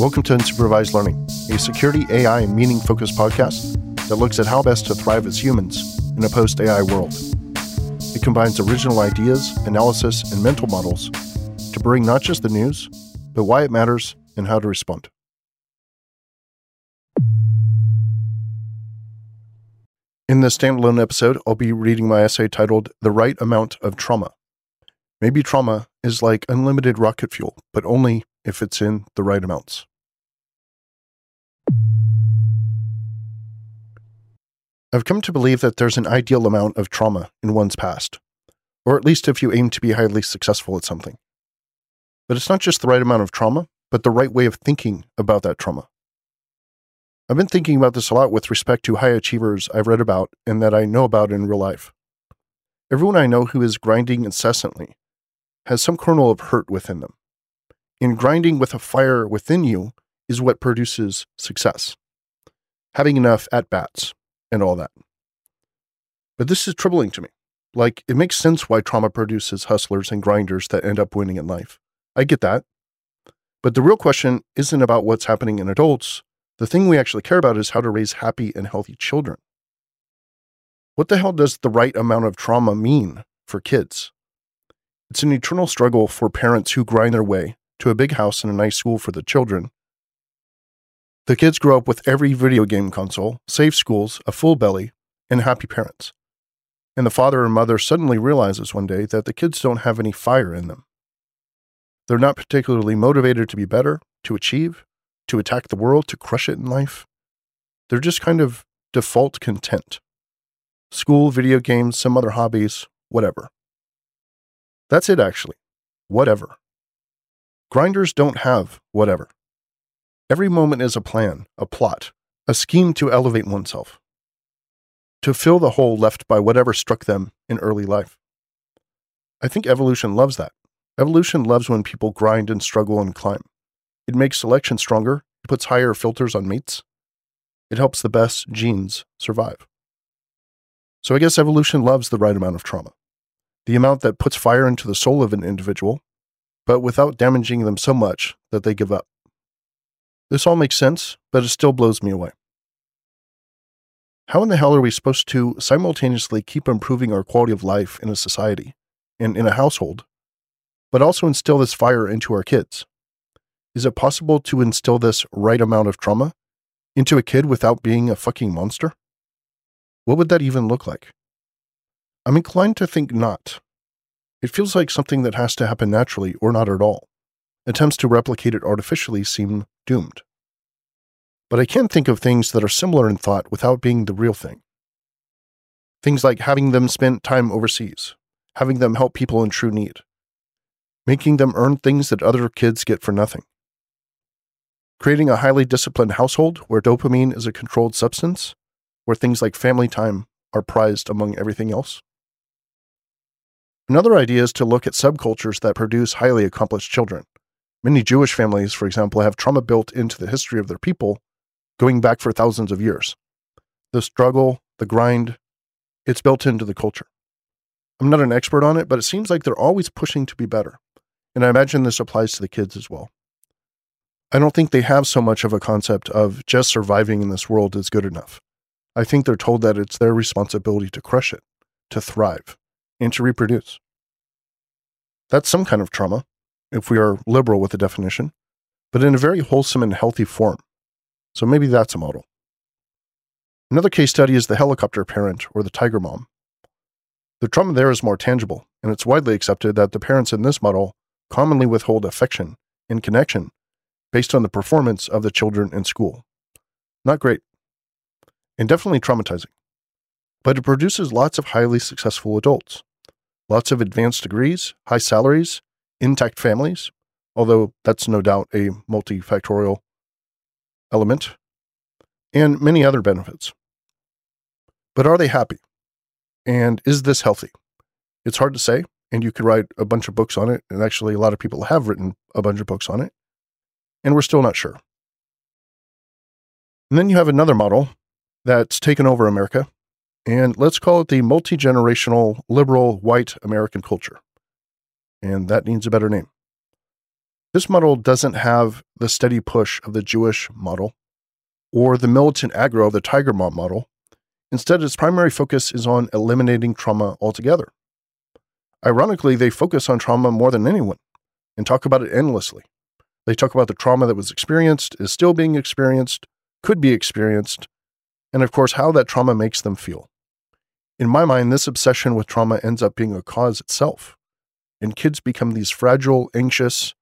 Welcome to Unsupervised Learning, a security, AI, and meaning focused podcast that looks at how best to thrive as humans in a post AI world. It combines original ideas, analysis, and mental models to bring not just the news, but why it matters and how to respond. In this standalone episode, I'll be reading my essay titled The Right Amount of Trauma. Maybe trauma is like unlimited rocket fuel, but only if it's in the right amounts. I've come to believe that there's an ideal amount of trauma in one's past, or at least if you aim to be highly successful at something. But it's not just the right amount of trauma, but the right way of thinking about that trauma. I've been thinking about this a lot with respect to high achievers I've read about and that I know about in real life. Everyone I know who is grinding incessantly has some kernel of hurt within them. And grinding with a fire within you is what produces success. Having enough at bats and all that. But this is troubling to me. Like, it makes sense why trauma produces hustlers and grinders that end up winning in life. I get that. But the real question isn't about what's happening in adults. The thing we actually care about is how to raise happy and healthy children. What the hell does the right amount of trauma mean for kids? It's an eternal struggle for parents who grind their way to a big house and a nice school for the children. The kids grow up with every video game console, safe schools, a full belly, and happy parents. And the father and mother suddenly realizes one day that the kids don't have any fire in them. They're not particularly motivated to be better, to achieve, to attack the world, to crush it in life. They're just kind of default content. School, video games, some other hobbies, whatever. That's it, actually. Whatever. Grinders don't have whatever. Every moment is a plan, a plot, a scheme to elevate oneself, to fill the hole left by whatever struck them in early life. I think evolution loves that. Evolution loves when people grind and struggle and climb. It makes selection stronger, it puts higher filters on mates, it helps the best genes survive. So I guess evolution loves the right amount of trauma the amount that puts fire into the soul of an individual, but without damaging them so much that they give up. This all makes sense, but it still blows me away. How in the hell are we supposed to simultaneously keep improving our quality of life in a society and in a household, but also instill this fire into our kids? Is it possible to instill this right amount of trauma into a kid without being a fucking monster? What would that even look like? I'm inclined to think not. It feels like something that has to happen naturally or not at all. Attempts to replicate it artificially seem doomed. But I can't think of things that are similar in thought without being the real thing. Things like having them spend time overseas, having them help people in true need, making them earn things that other kids get for nothing, creating a highly disciplined household where dopamine is a controlled substance, where things like family time are prized among everything else. Another idea is to look at subcultures that produce highly accomplished children. Many Jewish families, for example, have trauma built into the history of their people going back for thousands of years. The struggle, the grind, it's built into the culture. I'm not an expert on it, but it seems like they're always pushing to be better. And I imagine this applies to the kids as well. I don't think they have so much of a concept of just surviving in this world is good enough. I think they're told that it's their responsibility to crush it, to thrive and to reproduce. That's some kind of trauma, if we are liberal with the definition, but in a very wholesome and healthy form. So maybe that's a model. Another case study is the helicopter parent or the tiger mom. The trauma there is more tangible, and it's widely accepted that the parents in this model commonly withhold affection and connection based on the performance of the children in school. Not great, and definitely traumatizing but it produces lots of highly successful adults. Lots of advanced degrees, high salaries, intact families, although that's no doubt a multifactorial element, and many other benefits. But are they happy? And is this healthy? It's hard to say, and you could write a bunch of books on it, and actually, a lot of people have written a bunch of books on it, and we're still not sure. And then you have another model that's taken over America and let's call it the multi generational liberal white American culture. And that needs a better name. This model doesn't have the steady push of the Jewish model or the militant aggro of the Tiger Mom model. Instead, its primary focus is on eliminating trauma altogether. Ironically, they focus on trauma more than anyone and talk about it endlessly. They talk about the trauma that was experienced, is still being experienced, could be experienced, and of course, how that trauma makes them feel. In my mind, this obsession with trauma ends up being a cause itself, and kids become these fragile, anxious,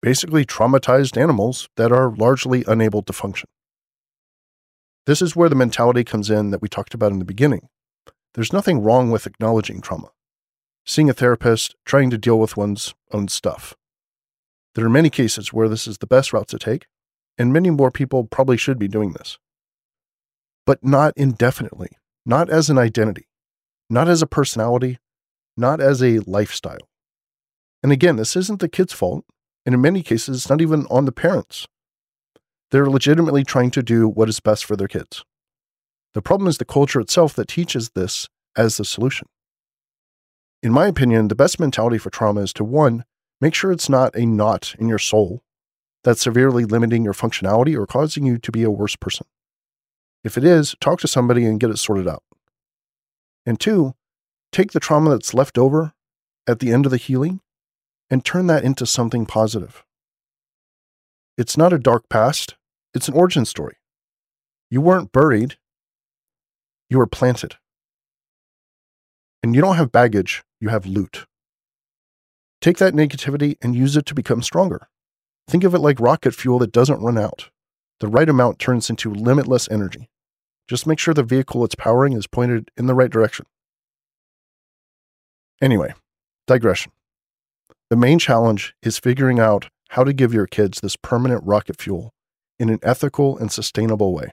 basically traumatized animals that are largely unable to function. This is where the mentality comes in that we talked about in the beginning. There's nothing wrong with acknowledging trauma, seeing a therapist, trying to deal with one's own stuff. There are many cases where this is the best route to take, and many more people probably should be doing this. But not indefinitely, not as an identity, not as a personality, not as a lifestyle. And again, this isn't the kid's fault, and in many cases, it's not even on the parents. They're legitimately trying to do what is best for their kids. The problem is the culture itself that teaches this as the solution. In my opinion, the best mentality for trauma is to one, make sure it's not a knot in your soul that's severely limiting your functionality or causing you to be a worse person. If it is, talk to somebody and get it sorted out. And two, take the trauma that's left over at the end of the healing and turn that into something positive. It's not a dark past, it's an origin story. You weren't buried, you were planted. And you don't have baggage, you have loot. Take that negativity and use it to become stronger. Think of it like rocket fuel that doesn't run out. The right amount turns into limitless energy. Just make sure the vehicle it's powering is pointed in the right direction. Anyway, digression. The main challenge is figuring out how to give your kids this permanent rocket fuel in an ethical and sustainable way.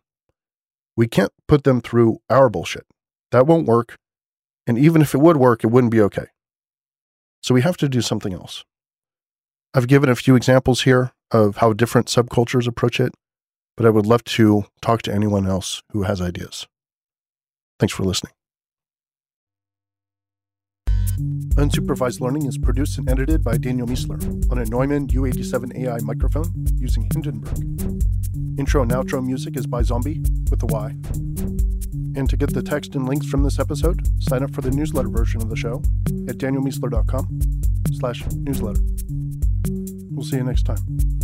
We can't put them through our bullshit. That won't work. And even if it would work, it wouldn't be okay. So we have to do something else. I've given a few examples here of how different subcultures approach it, but I would love to talk to anyone else who has ideas. Thanks for listening. Unsupervised Learning is produced and edited by Daniel Miessler on a Neumann U87 AI microphone using Hindenburg. Intro and outro music is by Zombie with a Y. And to get the text and links from this episode, sign up for the newsletter version of the show at danielmiessler.com slash newsletter. We'll see you next time.